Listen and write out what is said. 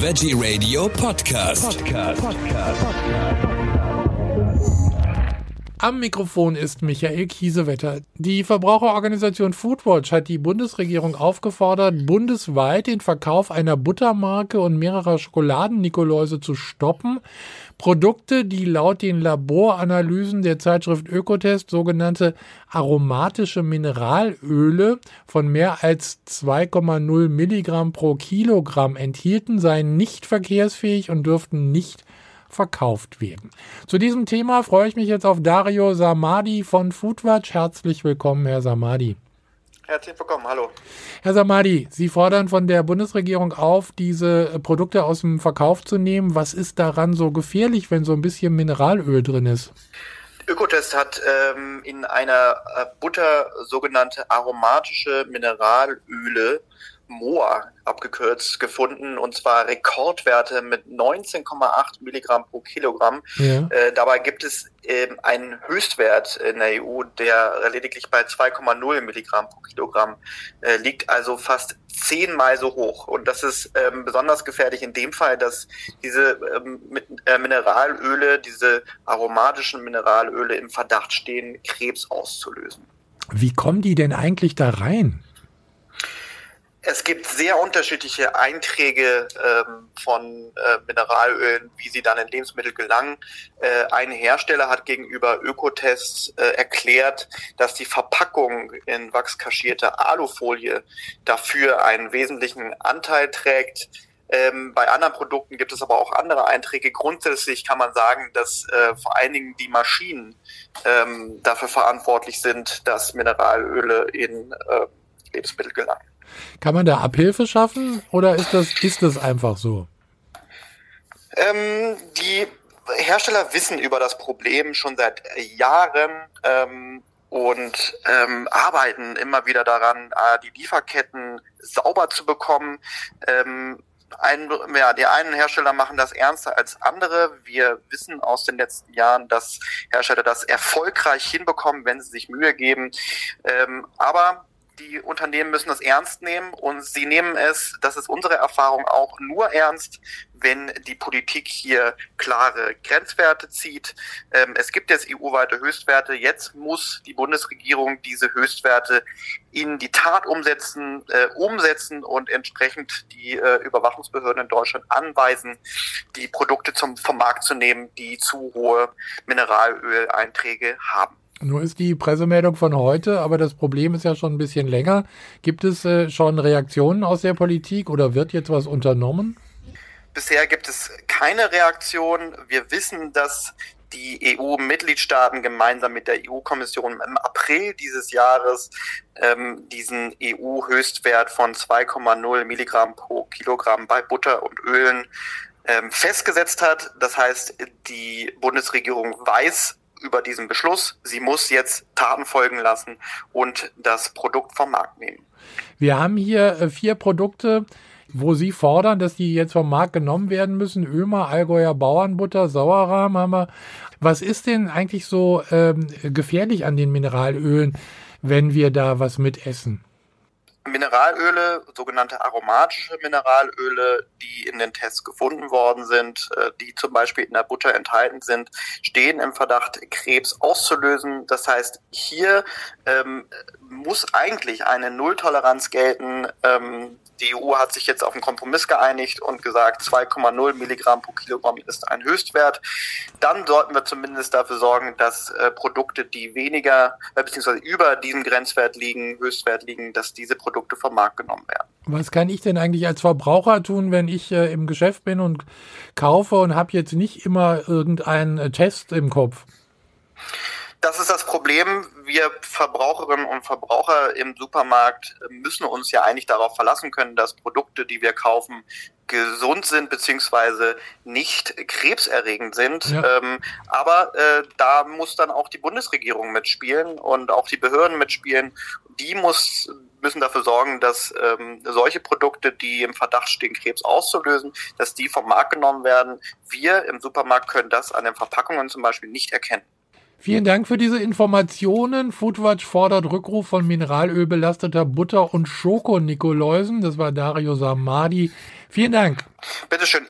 Veggie Radio Podcast. Podcast. Podcast. Am Mikrofon ist Michael Kiesewetter. Die Verbraucherorganisation Foodwatch hat die Bundesregierung aufgefordert, bundesweit den Verkauf einer Buttermarke und mehrerer Schokoladen-Nikoläuse zu stoppen. Produkte, die laut den Laboranalysen der Zeitschrift Ökotest sogenannte aromatische Mineralöle von mehr als 2,0 Milligramm pro Kilogramm enthielten, seien nicht verkehrsfähig und dürften nicht verkauft werden. Zu diesem Thema freue ich mich jetzt auf Dario Samadi von Foodwatch. Herzlich willkommen, Herr Samadi. Herzlich willkommen, hallo. Herr Samadi, Sie fordern von der Bundesregierung auf, diese Produkte aus dem Verkauf zu nehmen. Was ist daran so gefährlich, wenn so ein bisschen Mineralöl drin ist? Ökotest hat ähm, in einer äh, Butter sogenannte aromatische Mineralöle MOA abgekürzt gefunden und zwar Rekordwerte mit 19,8 Milligramm pro Kilogramm. Ja. Äh, dabei gibt es ähm, einen Höchstwert in der EU, der lediglich bei 2,0 Milligramm pro Kilogramm äh, liegt, also fast zehnmal so hoch. Und das ist ähm, besonders gefährlich in dem Fall, dass diese ähm, mit, äh, Mineralöle, diese aromatischen Mineralöle im Verdacht stehen, Krebs auszulösen. Wie kommen die denn eigentlich da rein? Es gibt sehr unterschiedliche Einträge ähm, von äh, Mineralölen, wie sie dann in Lebensmittel gelangen. Äh, ein Hersteller hat gegenüber Ökotests äh, erklärt, dass die Verpackung in wachskaschierte Alufolie dafür einen wesentlichen Anteil trägt. Ähm, bei anderen Produkten gibt es aber auch andere Einträge. Grundsätzlich kann man sagen, dass äh, vor allen Dingen die Maschinen ähm, dafür verantwortlich sind, dass Mineralöle in äh, Lebensmittel gelangen. Kann man da Abhilfe schaffen oder ist das, ist das einfach so? Ähm, die Hersteller wissen über das Problem schon seit Jahren ähm, und ähm, arbeiten immer wieder daran, äh, die Lieferketten sauber zu bekommen. Ähm, ein, ja, die einen Hersteller machen das ernster als andere. Wir wissen aus den letzten Jahren, dass Hersteller das erfolgreich hinbekommen, wenn sie sich Mühe geben. Ähm, aber die Unternehmen müssen das ernst nehmen und sie nehmen es, das ist unsere Erfahrung auch, nur ernst, wenn die Politik hier klare Grenzwerte zieht. Ähm, es gibt jetzt EU-weite Höchstwerte. Jetzt muss die Bundesregierung diese Höchstwerte in die Tat umsetzen, äh, umsetzen und entsprechend die äh, Überwachungsbehörden in Deutschland anweisen, die Produkte zum, vom Markt zu nehmen, die zu hohe Mineralöleinträge haben. Nur ist die Pressemeldung von heute, aber das Problem ist ja schon ein bisschen länger. Gibt es äh, schon Reaktionen aus der Politik oder wird jetzt was unternommen? Bisher gibt es keine Reaktion. Wir wissen, dass die EU-Mitgliedstaaten gemeinsam mit der EU-Kommission im April dieses Jahres ähm, diesen EU-Höchstwert von 2,0 Milligramm pro Kilogramm bei Butter und Ölen ähm, festgesetzt hat. Das heißt, die Bundesregierung weiß, über diesen Beschluss. Sie muss jetzt Taten folgen lassen und das Produkt vom Markt nehmen. Wir haben hier äh, vier Produkte, wo Sie fordern, dass die jetzt vom Markt genommen werden müssen. Ömer, Allgäuer Bauernbutter, Sauerrahm haben wir. Was ist denn eigentlich so ähm, gefährlich an den Mineralölen, wenn wir da was mit essen? Mineralöle, sogenannte aromatische Mineralöle, die in den Tests gefunden worden sind, äh, die zum Beispiel in der Butter enthalten sind, stehen im Verdacht, Krebs auszulösen. Das heißt, hier ähm, muss eigentlich eine Nulltoleranz gelten. Ähm, die EU hat sich jetzt auf einen Kompromiss geeinigt und gesagt, 2,0 Milligramm pro Kilogramm ist ein Höchstwert. Dann sollten wir zumindest dafür sorgen, dass äh, Produkte, die weniger äh, bzw. über diesem Grenzwert liegen, Höchstwert liegen, dass diese Produkte vom Markt genommen werden. Was kann ich denn eigentlich als Verbraucher tun, wenn ich äh, im Geschäft bin und kaufe und habe jetzt nicht immer irgendeinen äh, Test im Kopf? Das ist das Problem. Wir Verbraucherinnen und Verbraucher im Supermarkt müssen uns ja eigentlich darauf verlassen können, dass Produkte, die wir kaufen, gesund sind beziehungsweise nicht krebserregend sind. Ja. Ähm, aber äh, da muss dann auch die Bundesregierung mitspielen und auch die Behörden mitspielen. Die muss müssen dafür sorgen, dass ähm, solche Produkte, die im Verdacht stehen, Krebs auszulösen, dass die vom Markt genommen werden. Wir im Supermarkt können das an den Verpackungen zum Beispiel nicht erkennen. Vielen Dank für diese Informationen. Foodwatch fordert Rückruf von Mineralöl belasteter Butter und Schoko-Nikoläusen. Das war Dario Samadi. Vielen Dank. Bitteschön.